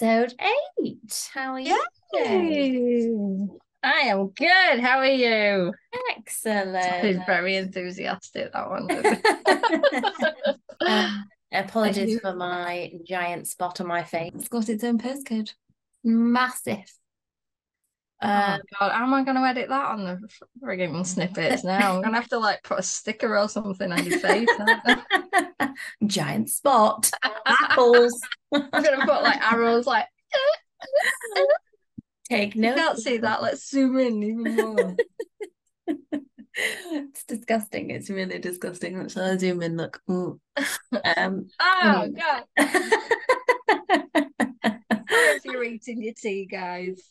episode eight. How are you? Yay! I am good. How are you? Excellent. very enthusiastic, that one. Um, apologies for my giant spot on my face. It's got its own postcode. Massive. Oh, Um, God, how am I going to edit that on the frigging snippets now? I'm going to have to like put a sticker or something on your face. giant spot. Apples. I'm going to put like arrows like, Take you note. can't see that. Let's zoom in even more. it's disgusting. It's really disgusting. So I zoom in. Look. Ooh. Um. Oh, Mm. God. If you're eating your tea, guys.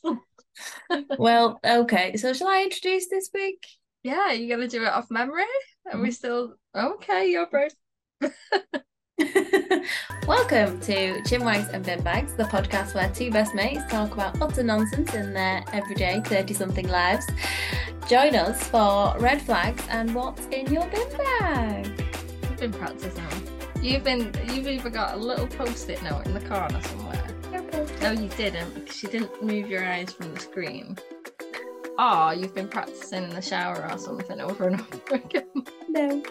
Well. Okay. So shall I introduce this week? Yeah, you're to do it off memory? Are we mm-hmm. still okay? You're brave. Welcome to Chinwags and Bin Bags, the podcast where two best mates talk about utter nonsense in their everyday 30 something lives. Join us for red flags and what's in your bin bag. You've been practicing. You've been you've either got a little post-it note in the corner somewhere. No, you didn't because you didn't move your eyes from the screen. Or you've been practicing in the shower or something over and over again. No,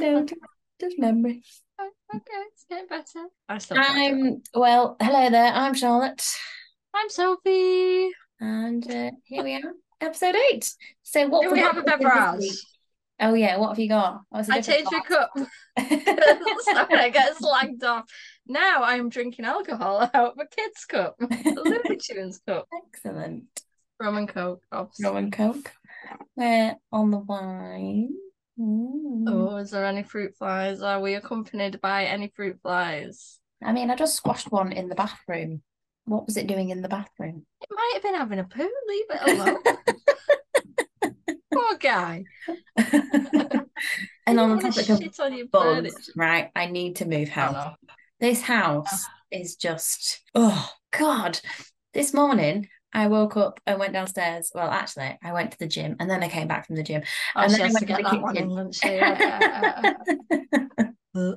no, just- just memory. Oh, okay, it's getting better. I still can't do it. I'm, well, hello there, I'm Charlotte. I'm Sophie. And uh, here we are, episode eight. So, what Do we have a this beverage? Oh, yeah, what have you got? I changed my cup. Sorry, I get slagged off. Now I'm drinking alcohol out of a kid's cup, a Looney Tunes cup. Excellent. Rum and Coke, obviously. Rum and Coke. We're on the wine. Mm. Oh, is there any fruit flies? Are we accompanied by any fruit flies? I mean, I just squashed one in the bathroom. What was it doing in the bathroom? It might have been having a poo. Leave it alone. Poor guy. and on the topic of on your bugs, right, I need to move Oh, house. no. This house oh. is just, oh God. This morning, I woke up and went downstairs. Well, actually, I went to the gym and then I came back from the gym. Oh, And then I to went to get the that one in, kitchen.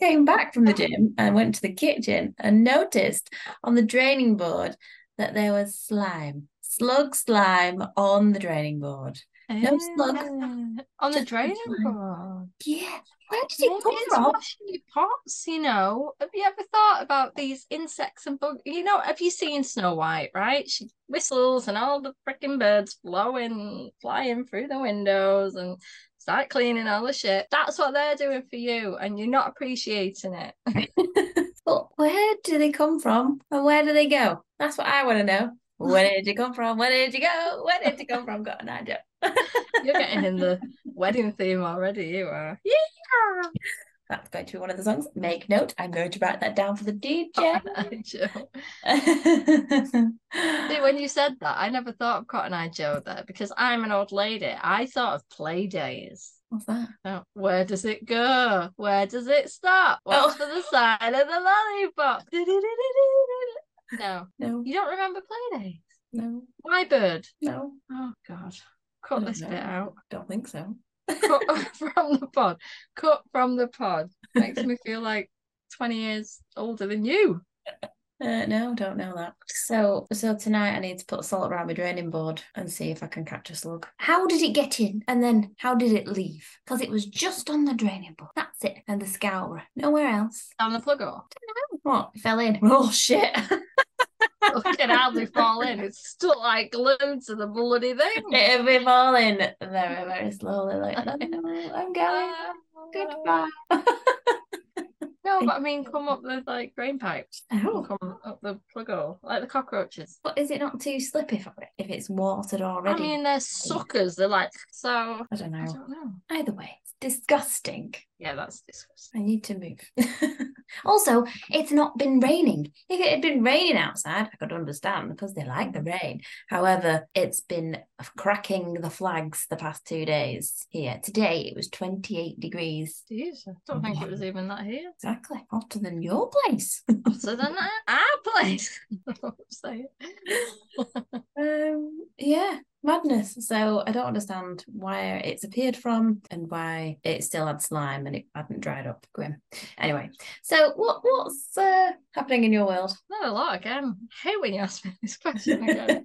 Came back from the gym and went to the kitchen and noticed on the draining board that there was slime, slug slime on the draining board. No slug, Eh, On the draining board. Yeah, where did Maybe come it's from? washing pots, you know. Have you ever thought about these insects and bugs? You know, have you seen Snow White, right? She whistles and all the freaking birds blowing, flying through the windows and start cleaning all the shit. That's what they're doing for you, and you're not appreciating it. But where do they come from and where do they go? That's what I want to know. Where did you come from? Where did you go? Where did you come from? Got an idea. You're getting in the wedding theme already, you are. Yeah. That's going to be one of the songs. Make note. I'm going to write that down for the DJ. Oh, Joe. See, when you said that, I never thought of Cotton Eye Joe there because I'm an old lady. I thought of Playdays. What's that? Oh, where does it go? Where does it stop? Watch Oh. for the side of the lollipop. No, No, you don't remember Playdays. no, Why bird? no. Oh God, cut this bit know. out. Don't think so. Cut from the pod. Cut from the pod. Makes me feel like twenty years older than you. Uh, no, don't know that. So, so tonight I need to put salt around my draining board and see if I can catch a slug. How did it get in? And then how did it leave? Because it was just on the draining board. That's it. And the scourer. Nowhere else. Down the plug hole. What? It fell in. Oh shit. Fucking hardly fall in. It's still like glued to the bloody thing. It'll be falling very, very slowly. Like, "Oh, I'm going. Goodbye. No, but I mean, come up the like drain pipes. Oh. Come up the plug hole, like the cockroaches. But is it not too slippy for it if it's watered already? I mean, they're suckers. They're like so. I don't know. I don't know. Either way, disgusting. Yeah, that's disgusting. I need to move. also, it's not been raining. If it had been raining outside, I could understand because they like the rain. However, it's been cracking the flags the past two days here. Today it was 28 degrees. Jeez, I don't think it was even that here. Exactly. Hotter than your place. So then our, place. Um, yeah. Madness. So I don't understand where it's appeared from and why it still had slime and it hadn't dried up. Grim. Anyway, so what what's uh, happening in your world? Not a lot again. I hate when you ask me this question again.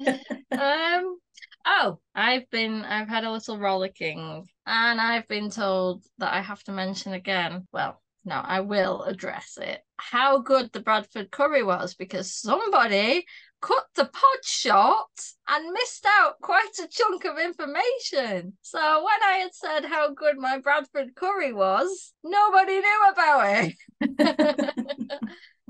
um. Oh, I've been. I've had a little rollicking, and I've been told that I have to mention again. Well, no, I will address it. How good the Bradford curry was because somebody cut the pod short and missed out quite a chunk of information. So when I had said how good my Bradford curry was, nobody knew about it.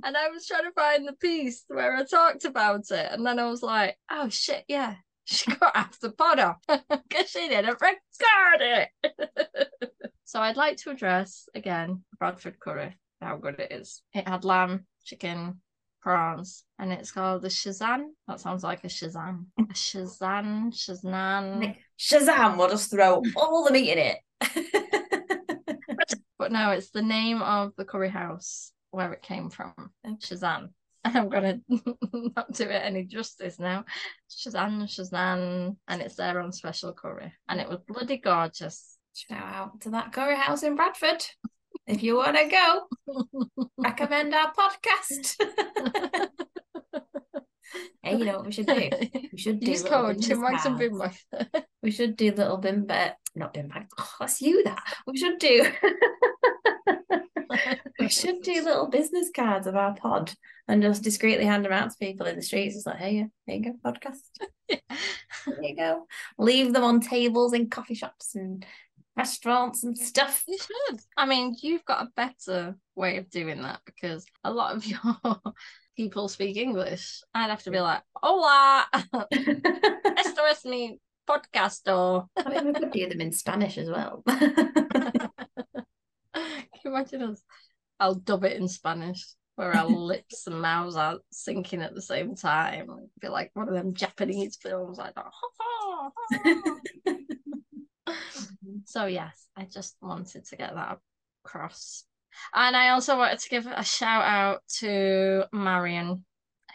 and I was trying to find the piece where I talked about it. And then I was like, oh shit, yeah. She got half the pod off because she didn't record it. so I'd like to address again Bradford curry, how good it is. It had lamb, chicken, prawns, and it's called the Shazam. That sounds like a Shazam. A Shazam, Shazam. Shazam, we'll just throw all the meat in it. but no, it's the name of the curry house where it came from. Shazam. I'm gonna not do it any justice now. Shazam, Shazam, and it's there on special curry, and it was bloody gorgeous. Shout out to that curry house in Bradford. If you want to go, recommend our podcast. hey, you know what we should do? We should do Use little code Chipmunks and. Bimbo. We should do little bin bit, uh, not bin bags. Oh, that's you that. We should do. We should do little business cards of our pod and just discreetly hand them out to people in the streets. It's like, hey, here you go, podcast. There you go. Leave them on tables in coffee shops and restaurants and stuff. You should. I mean, you've got a better way of doing that because a lot of your people speak English. I'd have to be like, hola, esto es mi podcasto. I mean, we could do them in Spanish as well. Can you imagine us? I'll dub it in Spanish where our lips and mouths are syncing at the same time. It'd be like one of them Japanese films like that. so yes, I just wanted to get that across. And I also wanted to give a shout out to Marion,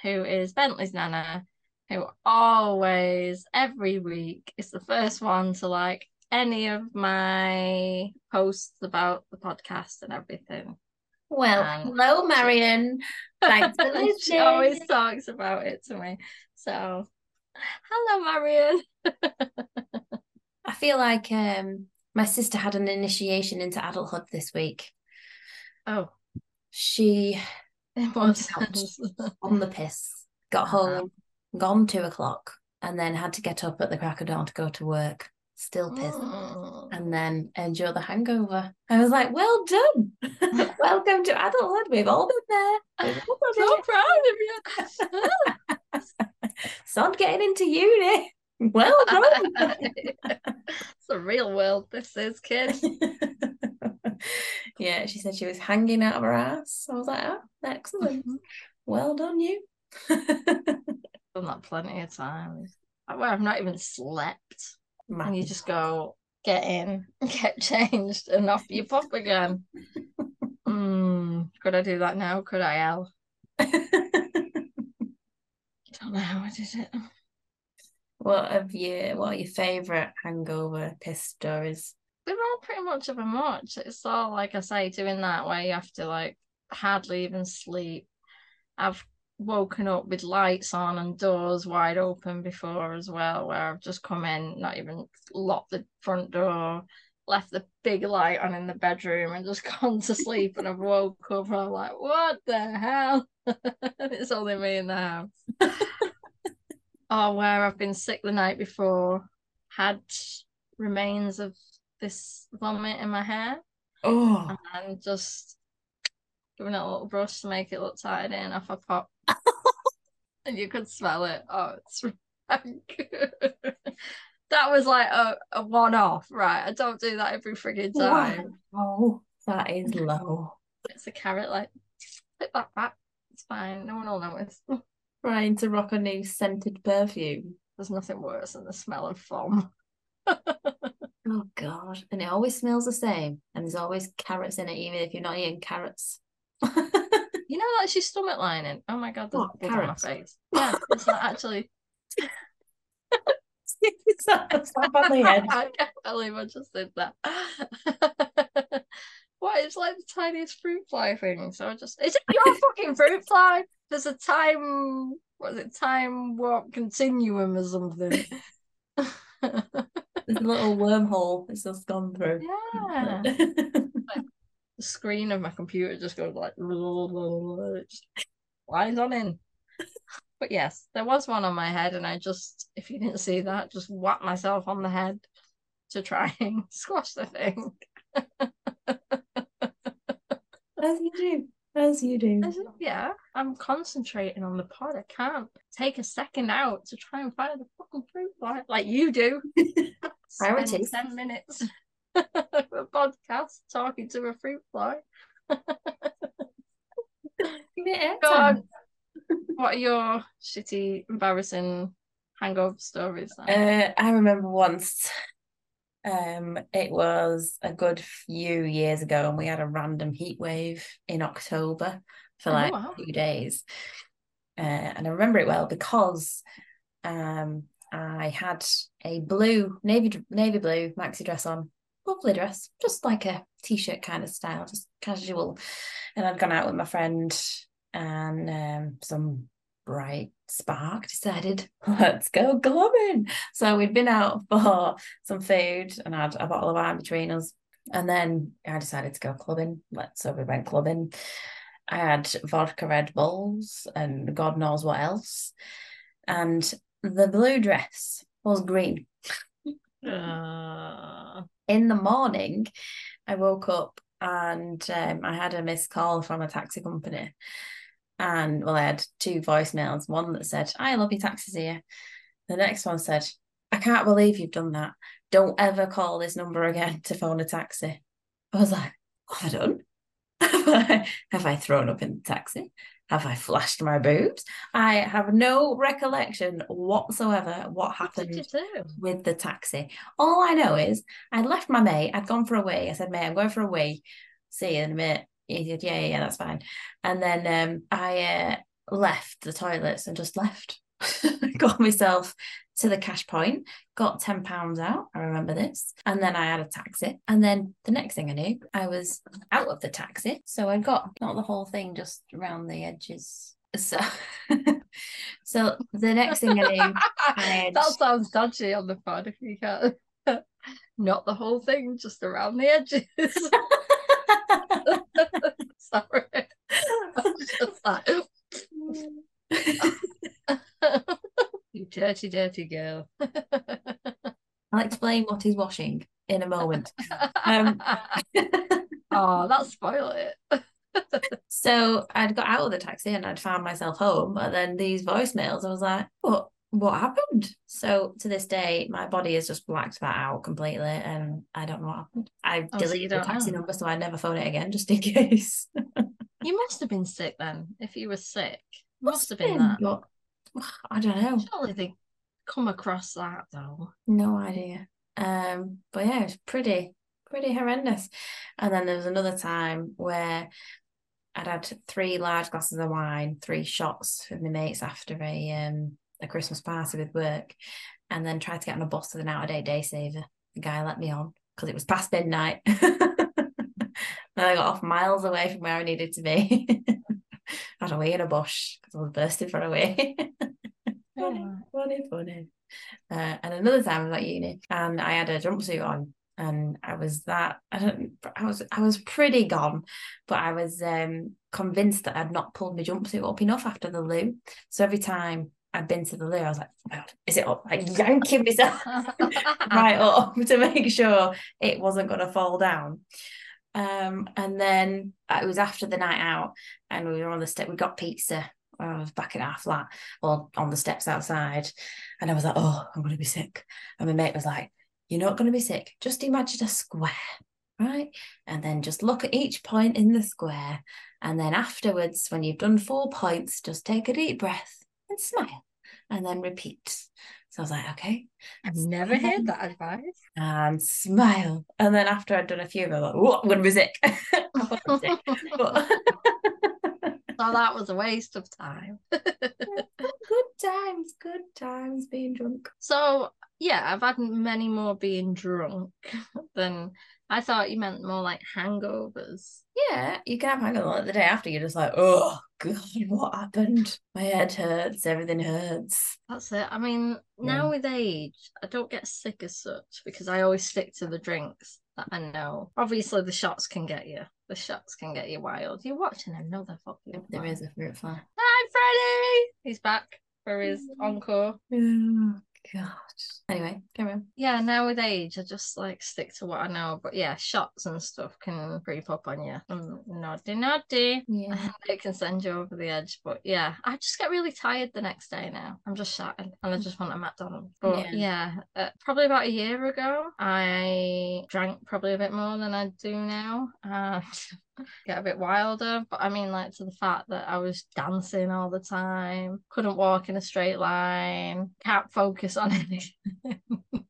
who is Bentley's nana, who always, every week, is the first one to like any of my posts about the podcast and everything. well, Um, hello, Marion. Thanks for listening. she always talks about it to me. So, hello, Marion. I feel like um, my sister had an initiation into adulthood this week. Oh, She it was. on the piss, got home, gone two o'clock, and then had to get up at the crack of dawn to go to work, still pissed, Mm. and then endure the hangover. I was like, well done. Welcome to adulthood. We've all been there. Done so proud of you. Sod getting into uni. Well done. it's the real world, this is, kid. yeah, she said she was hanging out of her ass. I was like, oh, excellent. Well done, you. Done that plenty of times. Where I've not even slept. And you just go, get in, get changed, and off you pop again. Mm, could I do that now? Could I, El? Don't know how I did it. what have you? What are your favourite hangover piss stories? They're all pretty much of a much. It's all like I say, doing that where you have to like hardly even sleep. I've woken up with lights on and doors wide open before as well, where I've just come in, not even locked the front door, left the big light on in the bedroom and just gone to sleep. And I've woke up and I'm like, what the hell? it's only me in the house. or where I've been sick the night before, had remains of this vomit in my hair Oh, and just giving it a little brush to make it look tidy and off I pop. and you could smell it. Oh, it's rank. that was like a, a one off, right? I don't do that every frigging time. wow. That is low. It's a carrot, like, put that back. It's fine. No one will notice. Trying to rock a new scented perfume. There's nothing worse than the smell of foam. Oh god. And it always smells the same. And there's always carrots in it, even if you're not eating carrots. You know that's your stomach lining. Oh my god, there's What, blood on my face. Yeah, it's not actually slap, slap on the head. I can't believe I just did that. what? It's like the tiniest fruit fly thing. So I just is it your fucking fruit fly? There's a time what is it, time warp continuum or something. There's a little wormhole it's just gone through. Yeah. The screen of my computer just goes like just lines on in. But yes, there was one on my head, and I just, if you didn't see that, just whacked myself on the head to try and squash the thing. As you do. As you do. Yeah, I'm concentrating on the pod. I can't take a second out to try and find the fucking fruit fly like you do. Priorities. Ten minutes a podcast talking to a fruit fly. God, what are your shitty, embarrassing hangover stories? Uh, I remember once um, it was a good few years ago, and we had a random heat wave in October for oh, like oh, wow. two days. Uh, and I remember it well because um, I had a blue navy navy blue maxi dress on, lovely dress, just like a t-shirt kind of style, just casual. And I'd gone out with my friend and um, some bright spark decided let's go clubbing. So we'd been out for some food and had a bottle of wine between us. And then i decided to go clubbing. So we went clubbing. I had vodka red bulls and god knows what else. And the blue dress was green. Uh... in the morning i woke up and um, i had a missed call from a taxi company and well, I had two voicemails. One that said, I love your taxis here. The next one said, I can't believe you've done that. Don't ever call this number again to phone a taxi. I was like, what have I done? Have, I, have I thrown up in the taxi? Have I flashed my boobs? I have no recollection whatsoever what happened what with the taxi. All I know is I'd left my mate, I'd gone for a wee. I said, mate, I'm going for a wee. See you in a minute he said, yeah, yeah, that's fine. And then um, I uh, left the toilets and just left. got myself to the cash point, got £10 out. I remember this. And then I had a taxi. And then the next thing I knew, I was out of the taxi. So I got not the whole thing, just around the edges. So, so the next thing I knew, I that sounds dodgy on the phone if you can't. not the whole thing, just around the edges. Sorry. like, you dirty, dirty girl. I'll explain what he's washing in a moment. Um, oh, that spoiled it. so I'd got out of the taxi and I'd found myself home, and then these voicemails, I was like, what? what happened? So to this day, my body has just blacked that out completely, and I don't know what happened. I oh, deleted so the taxi know. number, so I never phone it again, just in case. you must have been sick then. If you were sick, must, must have been, been that. But I don't know. Surely they come across that though. No idea. Um, but yeah, it was pretty, pretty horrendous. And then there was another time where I'd had three large glasses of wine, three shots with my mates after a um a Christmas party with work and then tried to get on a bus with an out of date day saver. The guy let me on because it was past midnight. and I got off miles away from where I needed to be. Had a in a bush because I was bursting for a wee. funny, funny, funny. Uh, and another time I was at uni and I had a jumpsuit on and I was that I don't I was I was pretty gone, but I was um convinced that I'd not pulled my jumpsuit up enough after the loo. So every time I'd been to the loo, I was like, oh, is it up? Like yanking myself right up to make sure it wasn't going to fall down. Um, and then it was after the night out, and we were on the step. We got pizza. I was back in our flat, or on the steps outside, and I was like, "Oh, I'm going to be sick." And my mate was like, "You're not going to be sick. Just imagine a square, right? And then just look at each point in the square, and then afterwards, when you've done four points, just take a deep breath and smile and then repeat. So I was like, okay. I've never heard that advice. And smile. And then after I'd done a few, I was like, oh, I'm going to be sick. so that was a waste of time. good times, good times being drunk. So yeah, I've had many more being drunk than I thought you meant more like hangovers. Yeah, you can have hangover like the day after. You're just like, oh god, what happened? My head hurts. Everything hurts. That's it. I mean, now with age, I don't get sick as such because I always stick to the drinks that I know. Obviously, the shots can get you. The shots can get you wild. You're watching another fucking. There is a fruit fly. Hi, Freddy. He's back for his encore. Oh god. Anyway, come on. Yeah, now with age, I just like stick to what I know. But yeah, shots and stuff can creep up on you. Um, naughty, naughty. Yeah. It can send you over the edge. But yeah, I just get really tired the next day now. I'm just shattered and I just want a McDonald's. But yeah, Yeah. uh, probably about a year ago, I drank probably a bit more than I do now. And get a bit wilder. But I mean, like to the fact that I was dancing all the time, couldn't walk in a straight line, can't focus on anything.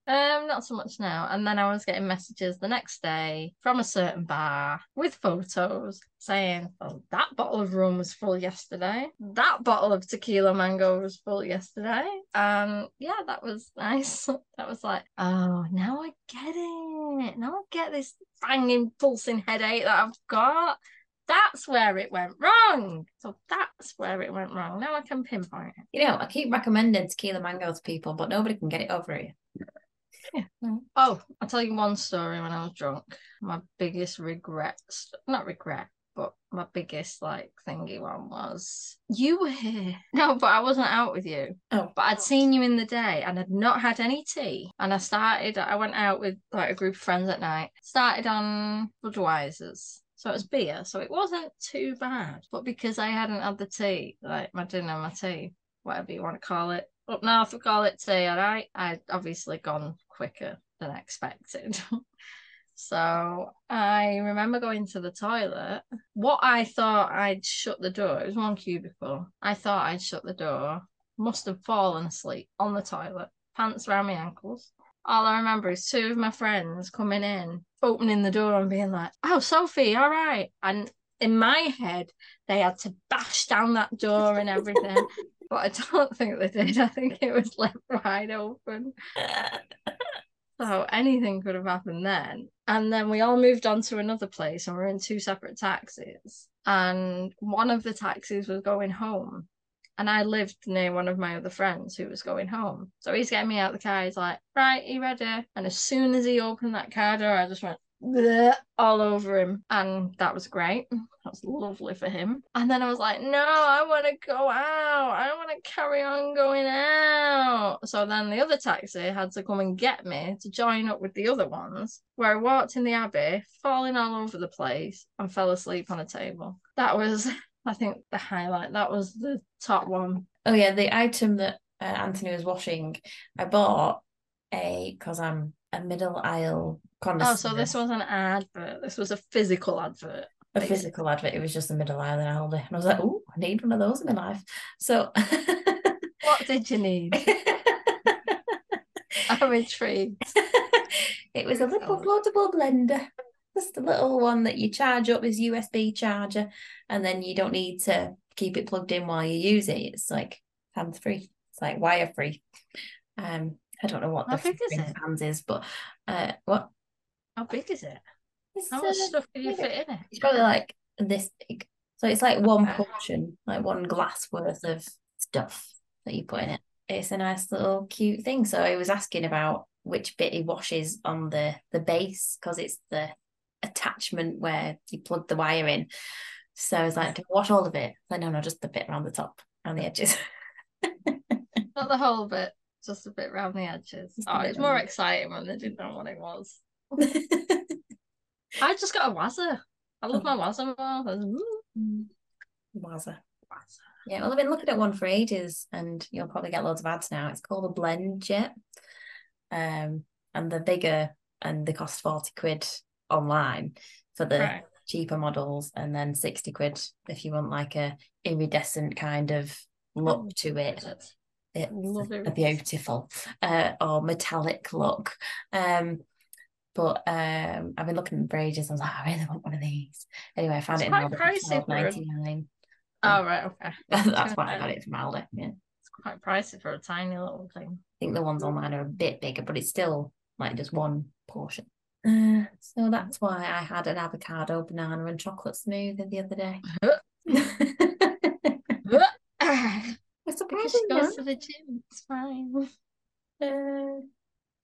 Um, not so much now. And then I was getting messages the next day from a certain bar with photos saying, "Oh, that bottle of rum was full yesterday. That bottle of tequila mango was full yesterday." Um, yeah, that was nice. that was like, oh, now I get it. Now I get this banging, pulsing headache that I've got. That's where it went wrong. So that's where it went wrong. Now I can pinpoint it. You know, I keep recommending tequila mango to people, but nobody can get it over here. Oh, I'll tell you one story when I was drunk. My biggest regrets, not regret, but my biggest like thingy one was you were here. No, but I wasn't out with you. Oh. But I'd seen you in the day and I'd not had any tea. And I started, I went out with like a group of friends at night, started on Budweiser's. So it was beer. So it wasn't too bad. But because I hadn't had the tea, like my dinner, my tea, whatever you want to call it, up north we call it tea, all right? I'd obviously gone quicker than expected. So I remember going to the toilet. What I thought I'd shut the door, it was one cubicle. I thought I'd shut the door, must have fallen asleep on the toilet, pants around my ankles. All I remember is two of my friends coming in, opening the door and being like, Oh, Sophie, all right. And in my head, they had to bash down that door and everything. but I don't think they did. I think it was left wide open. So anything could have happened then. And then we all moved on to another place and we are in two separate taxis. And one of the taxis was going home. And I lived near one of my other friends who was going home. So he's getting me out the car. He's like, right, you ready? And as soon as he opened that car door, I just went "Bleh," all over him. And that was great. That was lovely for him. And then I was like, no, I want to go out. I want to carry on going out. So then the other taxi had to come and get me to join up with the other ones, where I walked in the Abbey, falling all over the place, and fell asleep on a table. That was, I think, the highlight. That was the top one. Oh yeah, the item that uh, Anthony was washing, I bought a because I'm a middle aisle connoisseur. Oh, so this was an advert. This was a physical advert. a physical advert. It was just a middle aisle in Aldi, and I was like, "Oh, I need one of those in my life." So, What did you need? I'm intrigued. it was a little portable blender, just a little one that you charge up as USB charger, and then you don't need to keep it plugged in while you use it. It's like hands free. It's like wire free. Um, I don't know what How the big is it? hands is, but uh, what? How big is it? It's, How much uh, stuff can you fit in it? It's probably like this big. So it's like one portion, like one glass worth of stuff that you put in it. It's a nice little cute thing. So I was asking about which bit he washes on the the base because it's the attachment where you plug the wire in. So I was like, do I wash all of it? Like, no, no, just the bit around the top, around the edges. Not the whole bit, just a bit round the edges. Oh, bit it's more exciting when they didn't know what it was. I just got a Wazza. I love my Wazza more. Wazza. Wazza. Yeah, well, I've been looking at one for ages, and you'll probably get loads of ads now. It's called a BlendJet, um, and they're bigger, and they cost forty quid online for the Right. cheaper models, and then sixty quid if you want like a iridescent kind of look to it. It's a beautiful uh, or metallic look. Um, but um, I've been looking for ages. I was like, I really want one of these. Anyway, I found It's it quite Aldi pricey for for a- twelve ninety nine. Oh, right, okay. That's why I got it from Aldi. Yeah. It's quite pricey for a tiny little thing. I think the ones online are a bit bigger, but it's still like just one portion. Uh, so that's why I had an avocado, banana, and chocolate smoothie the other day. It's Because surprising. she goes to the gym. It's fine. Uh,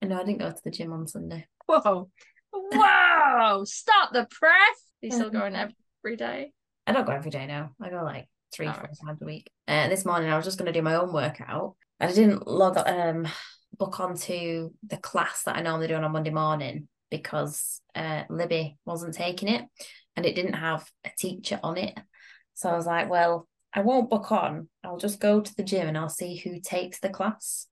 no, I didn't go to the gym on Sunday. Whoa. Whoa. Stop the press. You still going every day? I don't go every day now. I go like three, Oh, four right. times a week. Uh, this morning I was just going to do my own workout. I didn't log um book onto the class that I normally do on a Monday morning because uh Libby wasn't taking it and it didn't have a teacher on it. So I was like, well, I won't book on. I'll just go to the gym and I'll see who takes the class.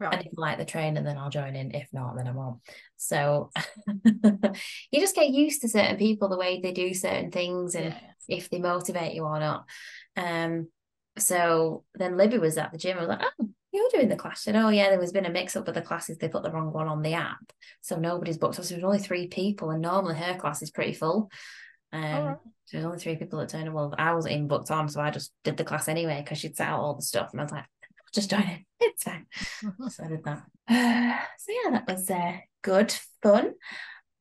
And Right. if I like the trainer, then I'll join in. If not, then I won't. So you just get used to certain people, the way they do certain things, and Yeah. if they motivate you or not. Um, so then Libby was at the gym. I was like, oh, you're doing the class. She said, oh yeah, there was been a mix up with the classes. They put the wrong one on the app, so nobody's booked. So there's only three people, and normally her class is pretty full. Um, Alright. so there's only three people that turned up. Well, I was in booked on, so I just did the class anyway because she'd set out all the stuff, and I was like, just join in. It's fine. So I did that. Uh, so yeah, that was uh, good fun.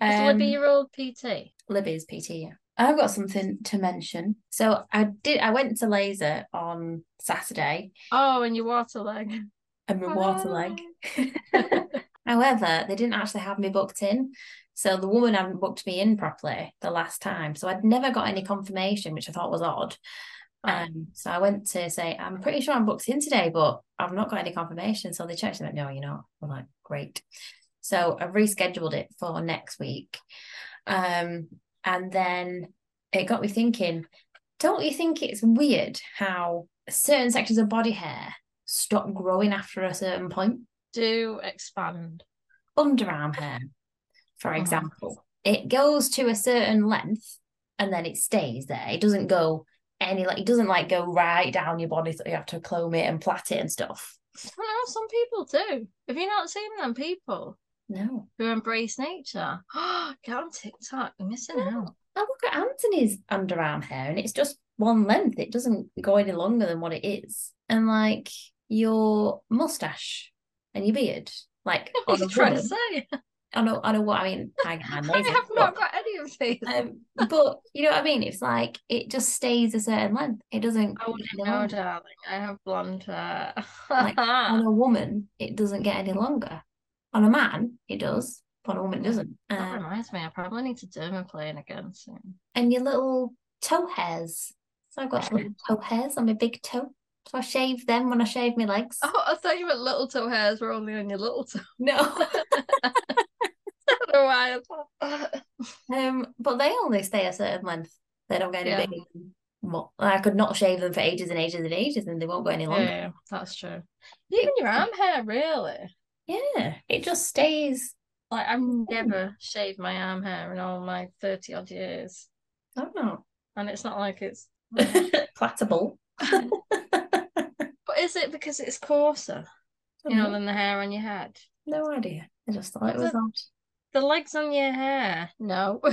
Is Um, Libby your old PT? Libby's PT. Yeah. I've got something to mention. So I did. I went to laser on Saturday Oh, and your water leg. and my water leg. However, they didn't actually have me booked in. So the woman hadn't booked me in properly the last time. So I'd never got any confirmation, which I thought was odd. Right. Um, so I went to say, I'm pretty sure I'm booked in today, but I've not got any confirmation. So they checked and went, no, you're not. I'm like, great. So I've rescheduled it for next week. Um, and then it got me thinking, don't you think it's weird how certain sections of body hair stop growing after a certain point? Do expand. Underarm hair, for Mhm. example, it goes to a certain length and then it stays there. It doesn't go any like it doesn't like go right down your body so you have to comb it and plait it and stuff. I know some people do. Have you not seen them people No. who embrace nature? Oh, get on TikTok. You're missing out. I look at Anthony's underarm hair and it's just one length. It doesn't go any longer than what it is. And like your mustache and your beard, like What are you trying to say? I know, I know what I mean. I I have but, not got any of these. um, but you know what I mean. It's like it just stays a certain length. It doesn't. I go wouldn't any know, longer. darling. I have blonde hair. Like, On a woman, it doesn't get any longer. On a man, it does. But on a woman, it doesn't. that Um, reminds me, I probably need to dermaplane again soon. and your little toe hairs. So I've got little toe hairs on my big toe. So I shave them when I shave my legs. Oh, I thought you meant little toe hairs were only on your little toe. No. I don't know why I thought. um, but they only stay a certain length. They don't get any Yeah. bigger. I could not shave them for ages and ages and ages, and they won't go any longer. yeah, that's true. Even your arm hair, really. Yeah, it just stays. Like I've never shaved my arm hair in all my 30 odd years. I don't know. And it's not like it's Plattable. but is it because it's coarser, you know, than the hair on your head? no idea. I just thought it was odd. The legs on your hair? No.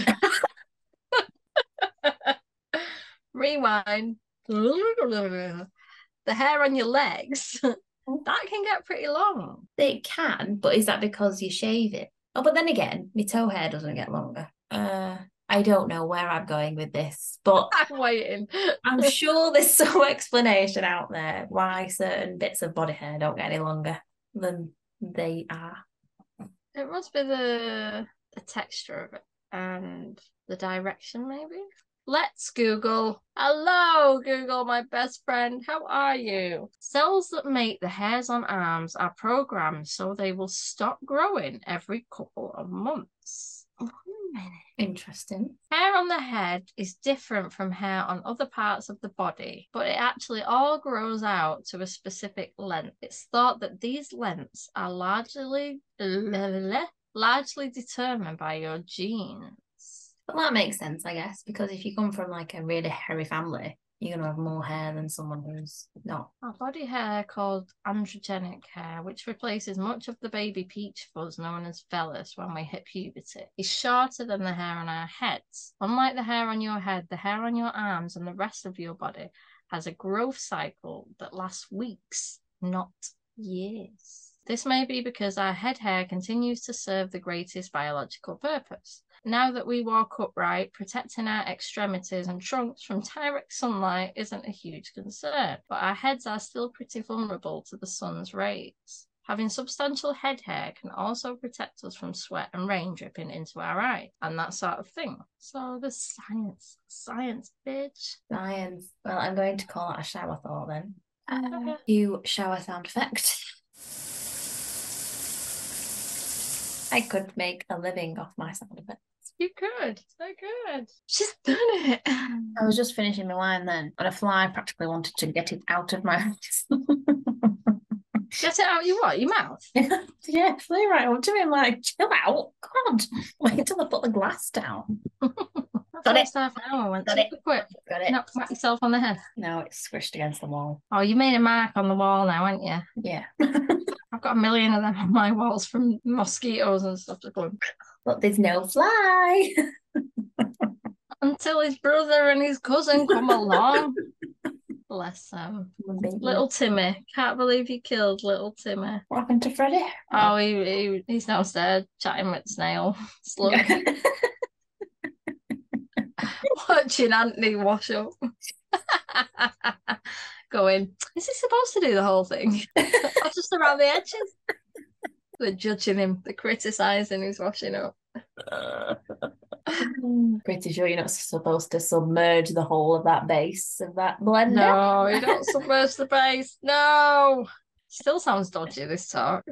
Rewind. The hair on your legs, that can get pretty long. It can, but is that because you shave it? Oh, but then again, my toe hair doesn't get longer. Uh, I don't know where I'm going with this, but I'm waiting. I'm sure there's some explanation out there why certain bits of body hair don't get any longer than they are. It must be the the texture of it and the direction, maybe. Let's Google. Hello, Google, my best friend. How are you? Cells that make the hairs on arms are programmed so they will stop growing every couple of months. Minute. Interesting. Hair on the head is different from hair on other parts of the body, but it actually all grows out to a specific length. It's thought that these lengths are largely largely determined by your genes. But that makes sense, I guess, because if you come from like a really hairy family, you're gonna have more hair than someone who's not. Our body hair called androgenic hair, which replaces much of the baby peach fuzz known as vellus when we hit puberty, is shorter than the hair on our heads. Unlike the hair on your head, the hair on your arms and the rest of your body has a growth cycle that lasts weeks not years. This may be because our head hair continues to serve the greatest biological purpose. Now that we walk upright, protecting our extremities and trunks from direct sunlight isn't a huge concern, but our heads are still pretty vulnerable to the sun's rays. Having substantial head hair can also protect us from sweat and rain dripping into our eyes and that sort of thing. So the science, science, bitch. Science. Well, I'm going to call it a shower thought then. Uh. You shower sound effect. I could make a living off my sound effect. You could, so good. She's done it. I was just finishing my wine then, and a fly practically wanted to get it out of my mouth. Get it out your what? Your mouth? yeah, flew right up to me. I'm like, chill out. God, wait till I put the glass down. Got it. First half an hour went Got super quick. Got it. Not whack yourself on the head. No, it's squished against the wall. Oh, you made a mark on the wall now, haven't you? Yeah. I've got a million of them on my walls from mosquitoes and stuff. But there's no fly. until his brother and his cousin come along. Bless them. Little Timmy. Can't believe he killed little Timmy. What happened to Freddy? Oh, he, he he's downstairs chatting with Snail. Slug. Watching Anthony wash up. Going, is he supposed to do the whole thing? or just around the edges? They're judging him, they're criticising who's washing up. Pretty sure you're not supposed to submerge the whole of that base of that blender. No, you don't submerge the base. No. Still sounds dodgy, this talk.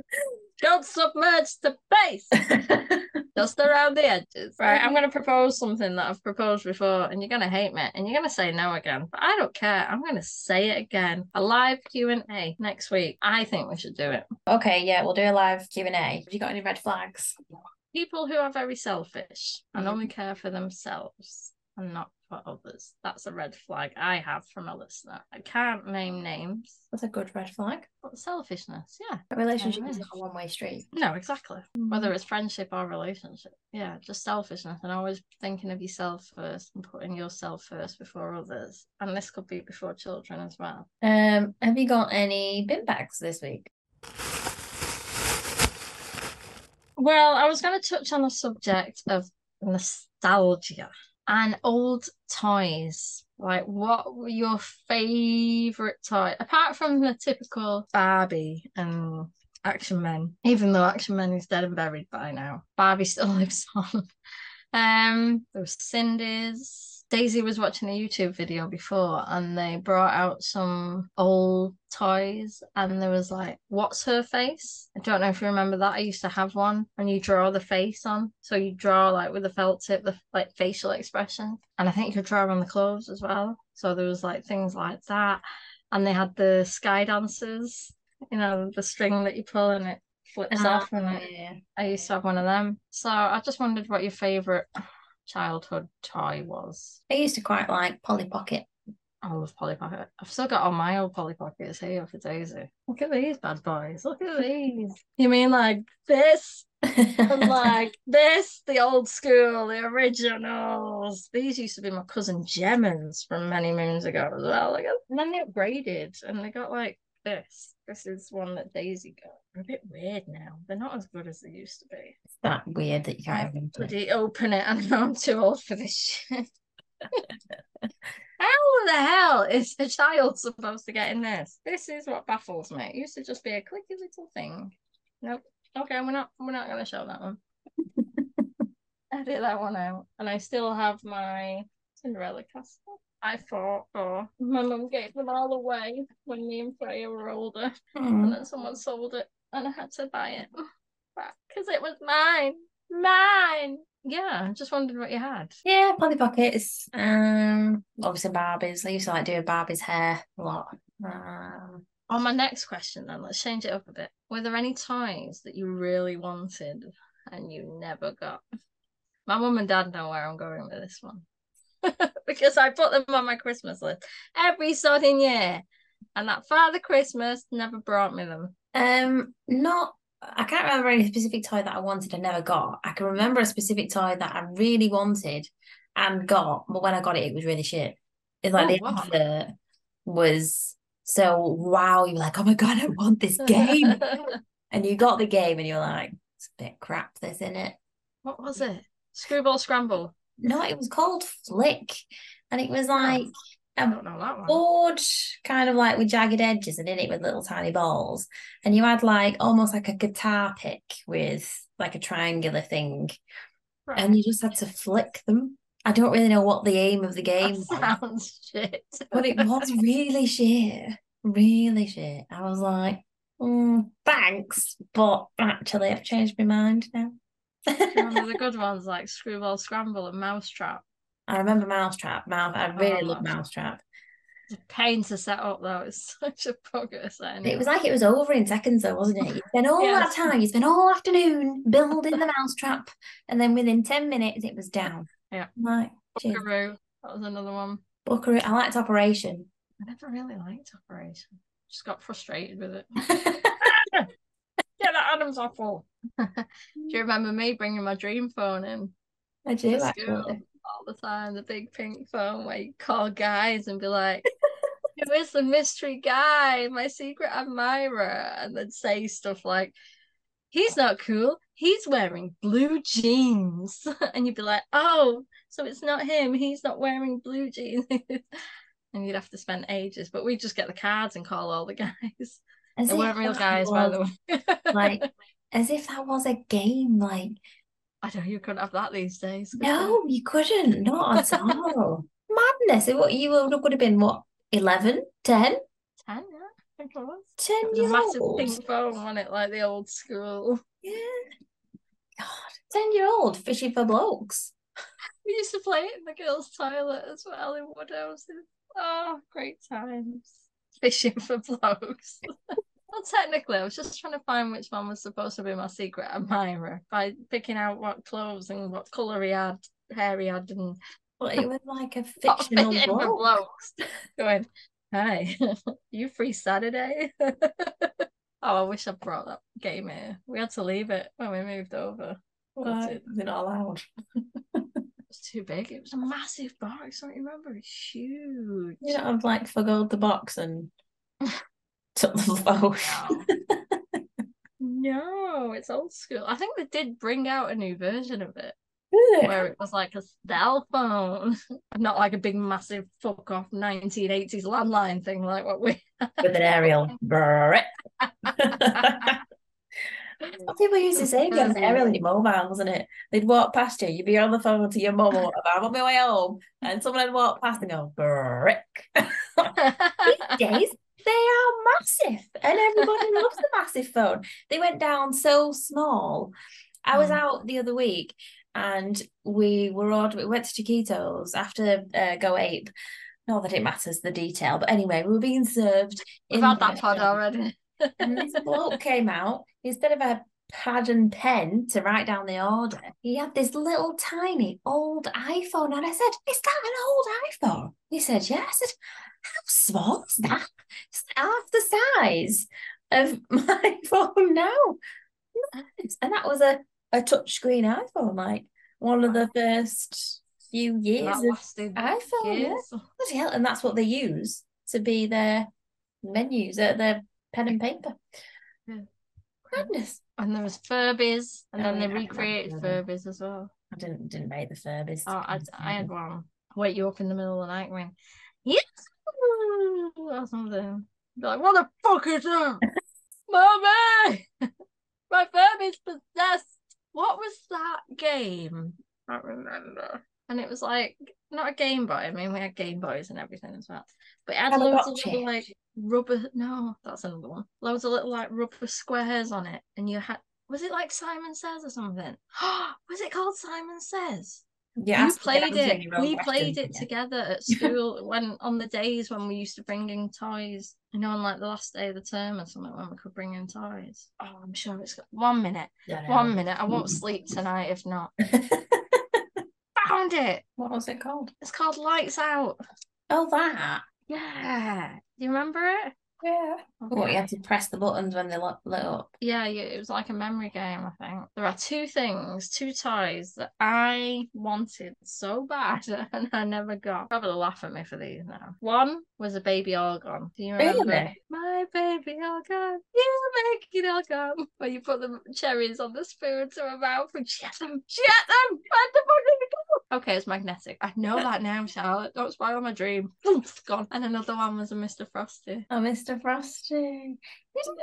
Don't submerge the base. Just around the edges. Right, I'm going to propose something that I've proposed before, and you're going to hate me, and you're going to say no again. But I don't care. I'm going to say it again. A live Q&A next week. I think we should do it. okay, yeah, we'll do a live Q&A. Have you got any red flags? People who are very selfish and Mhm. only care for themselves and not for others. That's a red flag I have from a listener. I can't name names, That's a good red flag. but selfishness, yeah. A relationship Yeah. is not a one-way street. No, exactly. Whether it's friendship or relationship. Yeah, just selfishness and always thinking of yourself first and putting yourself first before others. And this could be before children as well. Um, have you got any bin bags this week? Well, I was going to touch on the subject of nostalgia and old toys. Like, what were your favorite toy apart from the typical Barbie and Action Men? Even though Action Men is dead and buried by now, Barbie still lives on. Um, there was Sindy's. Daisy was watching a YouTube video before and they brought out some old toys and there was like, what's her face? I don't know if you remember that. I used to have one and you draw the face on. So you draw like with a felt tip, the like facial expression. And I think you could draw on the clothes as well. So there was like things like that. And they had the sky dancers, you know, the string that you pull and it flips ah, off and yeah. I used to have one of them. So I just wondered what your favorite childhood toy was. I used to quite like Polly Pocket. I love Polly Pocket. I've still got all my old Polly Pockets here for Daisy. Look at these bad boys. Look at these. You mean like this? And like this, the old school, the originals. These used to be my cousin Gemma's from many moons ago as well. Like, and then they upgraded and they got like this. This is one that Daisy got. They're a bit weird now. They're not as good as they used to be. It's that weird that you can't even bloody open it. I know I'm too old for this shit. How the hell is a child supposed to get in this? This is what baffles me. It used to just be a clicky little thing. Nope. Okay, we're not we're not gonna show that one. Edit that one out. And I still have my Cinderella castle. I fought for. My mum gave them all away when me and Freya were older. And Mm. then someone sold it and I had to buy it back because it was mine. Mine. Yeah, I just wondered what you had. Yeah, Polly Pockets. Um, obviously Barbies. I used to like doing Barbie's hair a lot. Um, On my next question, then, let's change it up a bit. Were there any toys that you really wanted and you never got? My mum and dad know where I'm going with this one because I put them on my Christmas list every sodding year, and that Father Christmas never brought me them. um, not. I can't remember any specific toy that I wanted and never got. I can remember a specific toy that I really wanted and got, but when I got it, it was really shit. It's like Oh, the advert was So wow, you're like, oh my god, I want this game. and you got the game and you're like, it's a bit crap, this, isn't it? what was it? Screwball Scramble. No, it was called Flick. And it was like I a don't know that one. board kind of like with jagged edges and in it with little tiny balls. And you had like almost like a guitar pick with like a triangular thing. Right. And you just had to flick them. I don't really know what the aim of the game That sounds shit. but it was really shit. Really shit. I was like, mm, thanks, but actually I've changed my mind now. Remember the good ones like Screwball Scramble and Mousetrap? I remember Mousetrap. Mouse, I oh, really Oh, love Mousetrap. It's a pain to set up though. It's such a bugger setting It was like it was over in seconds, though, wasn't it? You spent all that time, you spent all afternoon building the mousetrap, and then within 10 minutes, it was down. Yeah. Like. Buckaroo. That was another one. Buckaroo. I liked Operation. I never really liked Operation. Just got frustrated with it. Get that Adam's apple. Do you remember me bringing my dream phone in I do, to actually. all the time? The big pink phone where you call guys and be like, "Who is the mystery guy? My secret admirer?" And then say stuff like, "He's not cool. He's wearing blue jeans," and you'd be like, "Oh, so it's not him. He's not wearing blue jeans." And you'd have to spend ages, but we'd just get the cards and call all the guys. As They weren't real guys, by the was, way. Like, as if that was a game. Like, I know you couldn't have that these days. could you? no, you couldn't. Not at all. Madness. It, what, you would, would have been, what, 11, 10? Ten, yeah, I think it was. 10 It was a years massive old. pink phone, wasn't it? Like the old school. Yeah. God, 10 year old fishing for blokes. We used to play it in the girls' toilet as well in Woodhouses. Oh, great times. Fishing for blokes. well, technically, I was just trying to find which one was supposed to be my secret admirer by picking out what clothes and what colour he had, hair he had, and But it was like a what fictional bloke. blokes. Going, hi, you free Saturday? oh, I wish I brought that game here. We had to leave it when we moved over. It They're not allowed. Was too big. It was a massive box. I don't remember. It's huge. You know, I've like forgoed the box and took the phone. No. no, it's old school. I think they did bring out a new version of it it? where it was like a cell phone, not like a big, massive fuck off 1980s landline thing like what we. With an aerial. What people used to say, you had an aerial in your mobile, wasn't it? They'd walk past you, you'd be on the phone to your mum or whatever, I'm on my way home, and someone would walk past and go, brick. These days, they are massive, and everybody loves the massive phone. They went down so small. I was Mm. out the other week, and we were ordering, we went to Chiquitos after uh, Go Ape. Not that it matters the detail, but anyway, we were being served. We've in had that pod already. And this bloke came out, instead of a pad and pen to write down the order, he had this little tiny old iPhone. And I said, Is that an old iPhone? He said, Yeah. I said, How small is that? It's half the size of my phone now. And that was a, a touchscreen iPhone, like one of the first few years of iPhone. Yeah. years. Bloody hell, and that's what they use to be their menus, uh, their pen and paper. Yeah. Goodness. And there was Furbies, and Oh, then yeah, they recreated Furbies as well. I didn't didn't rate the Furbies. Oh, I, I had one. Wake you up in the middle of the night going, yes, or something. Be like, what the fuck is that? Mommy! My Furby's possessed. What was that game? I remember. And it was like, not a Game Boy. I mean, we had Game Boys and everything as well. But it had loads of little, like, rubber. No, that's another one. Loads of little, like, rubber squares on it. And you had, was it like Simon Says or something? was it called Simon Says? Yeah, you played it. We question. played it Yeah. together at school when on the days when we used to bring in toys. You know, on like the last day of the term or something when we could bring in toys. Oh, I'm sure it's got one minute. Don't One minute. I won't sleep tonight if not. Found it. what was it called? It's called Lights Out. Oh, that. Yeah. Do you remember it? Yeah. What you had to press the buttons when they lit, lit up. Yeah, yeah, it was like a memory game, I think. There are two things, two toys that I wanted so bad and I never got. Probably laugh at me for these now. One was a baby organ. Do you remember? Really? My baby organ, you make it organ. Where you put the cherries on the spoon to her mouth and she had them. She had them. Where the fuck did it go? Okay, it's magnetic. I know that now, Charlotte. Don't spoil my dream. It's gone. And another one was a Mr. Frosty. Oh, Mr. Frosty.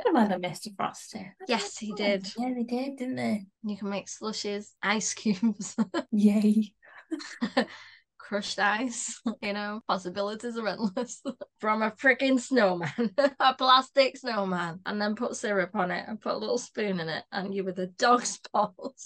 Didn't have a Mr. Frosty. Yes, he did. Yeah, they did, didn't they? You can make slushes, ice cubes, Yay. crushed ice. You know, possibilities are endless. From a freaking snowman, a plastic snowman, and then put syrup on it and put a little spoon in it, and you were the dog's balls.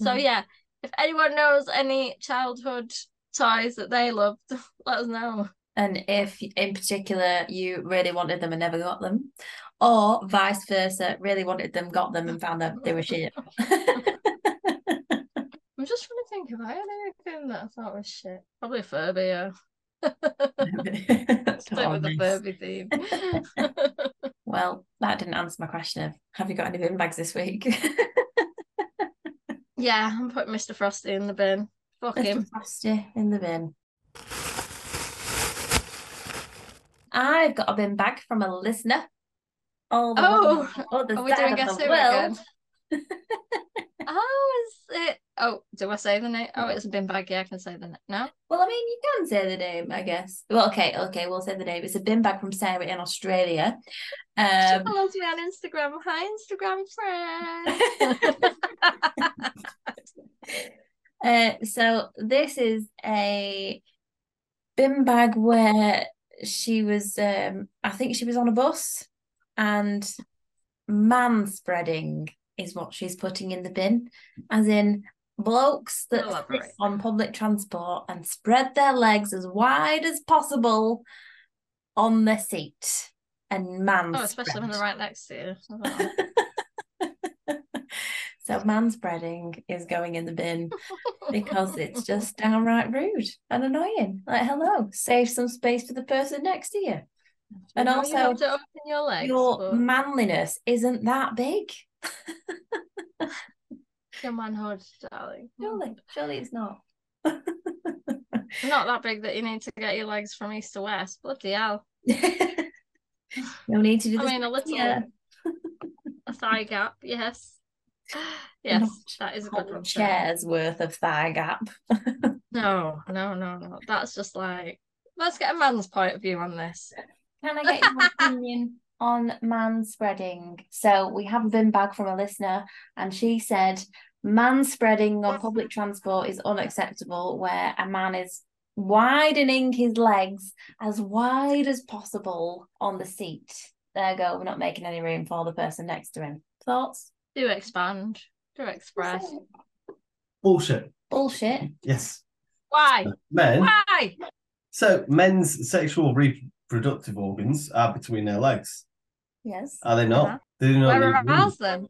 so yeah, if anyone knows any childhood toys that they loved, let us know. And if in particular you really wanted them and never got them, or vice versa, really wanted them, got them, and found out they were shit. I'm just trying to think if I had anything that I thought was shit. Probably Furby, yeah. Stick with the Furby theme. well, that didn't answer my question of have you got any bin bags this week? Yeah, I'm putting Mr. Frosty in the bin. Fuck him. Mr. Frosty in the bin. I've got a bin bag from a listener. All the Oh, other Are we doing guess who world. again? Oh, is it? Oh, do I say the name? Oh, it's a bin bag. Yeah, I can say the name. No? Well, I mean, you can say the name, I guess. Well, okay, okay, we'll say the name. It's a bin bag from Sarah in Australia. She Um, follows me on Instagram. Hi, Instagram friend. uh, so this is a bin bag where she was, um, I think she was on a bus, and man spreading is what she's putting in the bin, as in blokes that Elaborate. on public transport and spread their legs as wide as possible on the seat and man oh, especially when they're right next to you. Oh. so man spreading is going in the bin because it's just downright rude and annoying. Like, hello, save some space for the person next to you. And know, also, you to open your legs. Your but manliness isn't that big. your manhood, darling. Surely, surely it's not. Not that big that you need to get your legs from east to west. Bloody hell. no need to do this. I mean, a little Yeah. a thigh gap, yes. Yes, Not that is a good one. chair's worth of thigh gap. No, no, no, no. That's just like, let's get a man's point of view on this. Can I get your opinion on man spreading? So we have a bin bag from a listener, and she said man spreading on public transport is unacceptable, where a man is widening his legs as wide as possible on the seat. There you go. We're not making any room for the person next to him. Thoughts? Do expand, do express. Bullshit. Bullshit. Yes. Why? Men. Why? So men's sexual reproductive organs are between their legs. Yes. Are they not? Uh-huh. They do not Where need are room. ours then?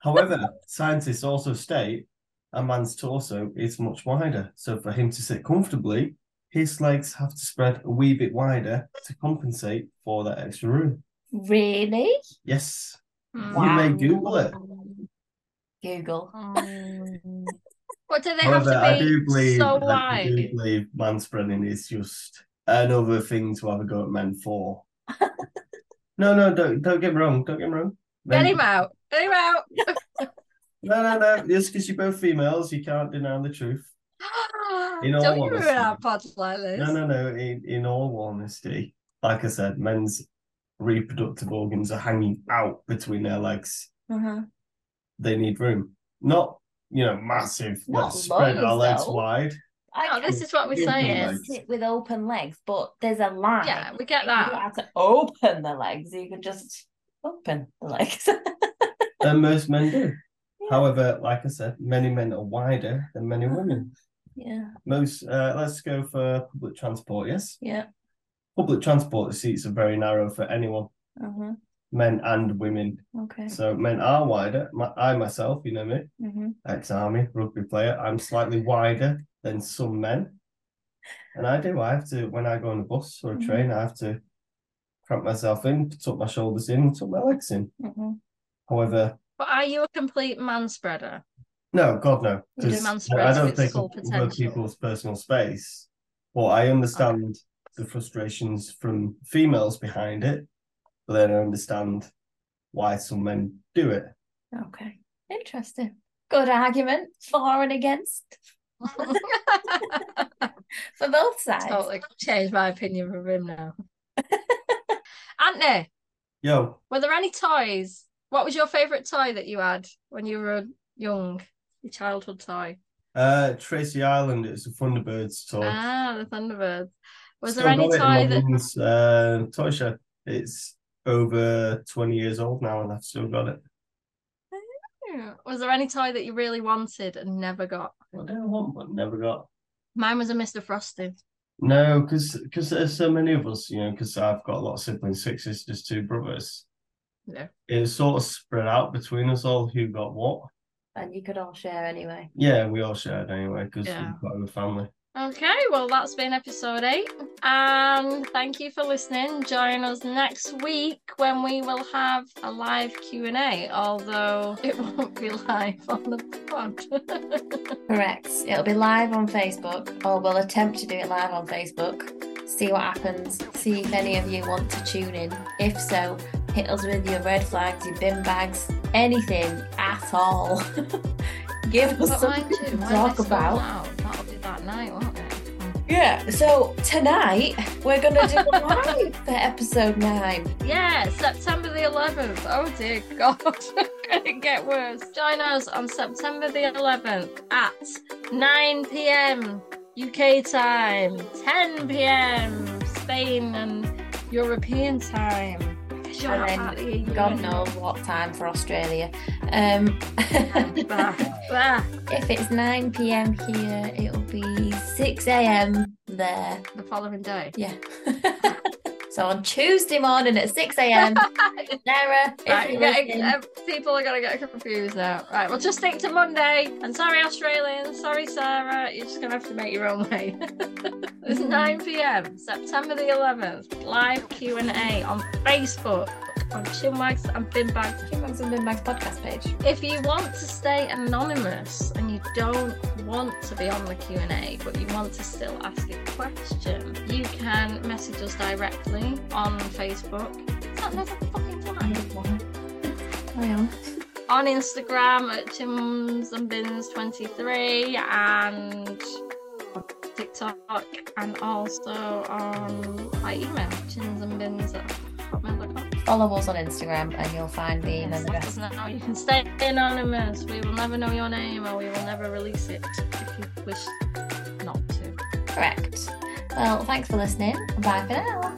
However, scientists also state a man's torso is much wider. So for him to sit comfortably, his legs have to spread a wee bit wider to compensate for that extra room. Really? Yes. Hmm. You may Google it. Google. Um, What do they have However, to I do believe so I do believe man spreading is just another thing to have a go at men for. no, no, don't don't get me wrong. Don't get me wrong. Get him out. Get him out. No, no, no. Just because you're both females, you can't deny the truth. In all Don't honesty. our pods like this. No, no, no. In, in all honesty, like I said, men's reproductive organs are hanging out between their legs. Uh-huh. They need room. Not, you know, massive. Not Let's spread our legs though. wide. I No, this is what we're Open saying. sit with open legs, but there's a line. Yeah, we get that. You that. have to open the legs. You can just open the legs. And most men do. However, like I said, many men are wider than many women. Yeah, Most, uh, let's go for public transport, yes? yeah. Public transport, the seats are very narrow for anyone, Uh-huh. men and women. Okay. So men are wider. My, I myself, you know me, hmm ex-army rugby player, I'm slightly wider than some men. And I do. I have to when I go on a bus or a Mhm. train, I have to cramped myself in, tucked my shoulders in, tucked my legs in. Mhm. However, But are you a complete man spreader? No, God no, You do because I don't with take full other people's personal space. But I understand the frustrations from females behind it, but then I understand why some men do it. Okay. Interesting. Good argument for and against for both sides. totally changed my opinion from him now. Anthony, Yo, were there any toys? What was your favourite toy that you had when you were young? Your childhood toy? uh, Tracy Island, it's a Thunderbirds toy. Ah, the Thunderbirds. Was Still there any got it in my toy that uh, toy shed? It's over 20 years old now and I've still got it. was there any toy that you really wanted and never got? I don't want but never got. Mine was a Mr. Frosty. No, because because there's so many of us, you know, because I've got a lot of siblings, six sisters, two brothers. Yeah. It was sort of spread out between us all who got what. And you could all share anyway. Yeah, we all shared anyway because Yeah. we've got a family. Okay, well, that's been episode eight. And thank you for listening. Join us next week when we will have a live Q&A, although it won't be live on the pod. Correct. It'll be live on Facebook, or we'll attempt to do it live on Facebook. See what happens. See if any of you want to tune in. If so, hit us with your red flags, your bin bags, anything at all. Give us but something you, to talk about. that'll be that night, won't it? Yeah, so tonight we're going to do a live for episode nine. Yeah, September the 11th. Oh dear God, can it get worse? Join us on September the 11th at 9 pm UK time, 10 pm Spain and European time. You're And part of the then God knows what time for Australia. Um, if it's 9 pm here, it'll be 6 am there. The following day. Yeah. so on Tuesday morning at 6 a.m., Sarah, Right, getting- uh, people are gonna get confused now. Right, we'll just stick to Monday. And sorry, Australians. Sorry, Sarah. You're just gonna have to make your own way. it's 9 p.m. September the 11th. Live Q and A on Facebook on Chinwags and Bin Bags. And Bin Bags podcast page. If you want to stay anonymous and you don't want to be on the Q and A, but you want to still ask a question, you can message us directly on Facebook. Is that another fucking flag? Carry on. on Instagram at Chins and Bins 23 and on TikTok and also on my email chins and bins at hotmail.com. Follow us on Instagram and you'll find the Yes, address. us. You can stay anonymous. We will never know your name or we will never release it if you wish not to. Correct. Well, thanks for listening. Bye for now.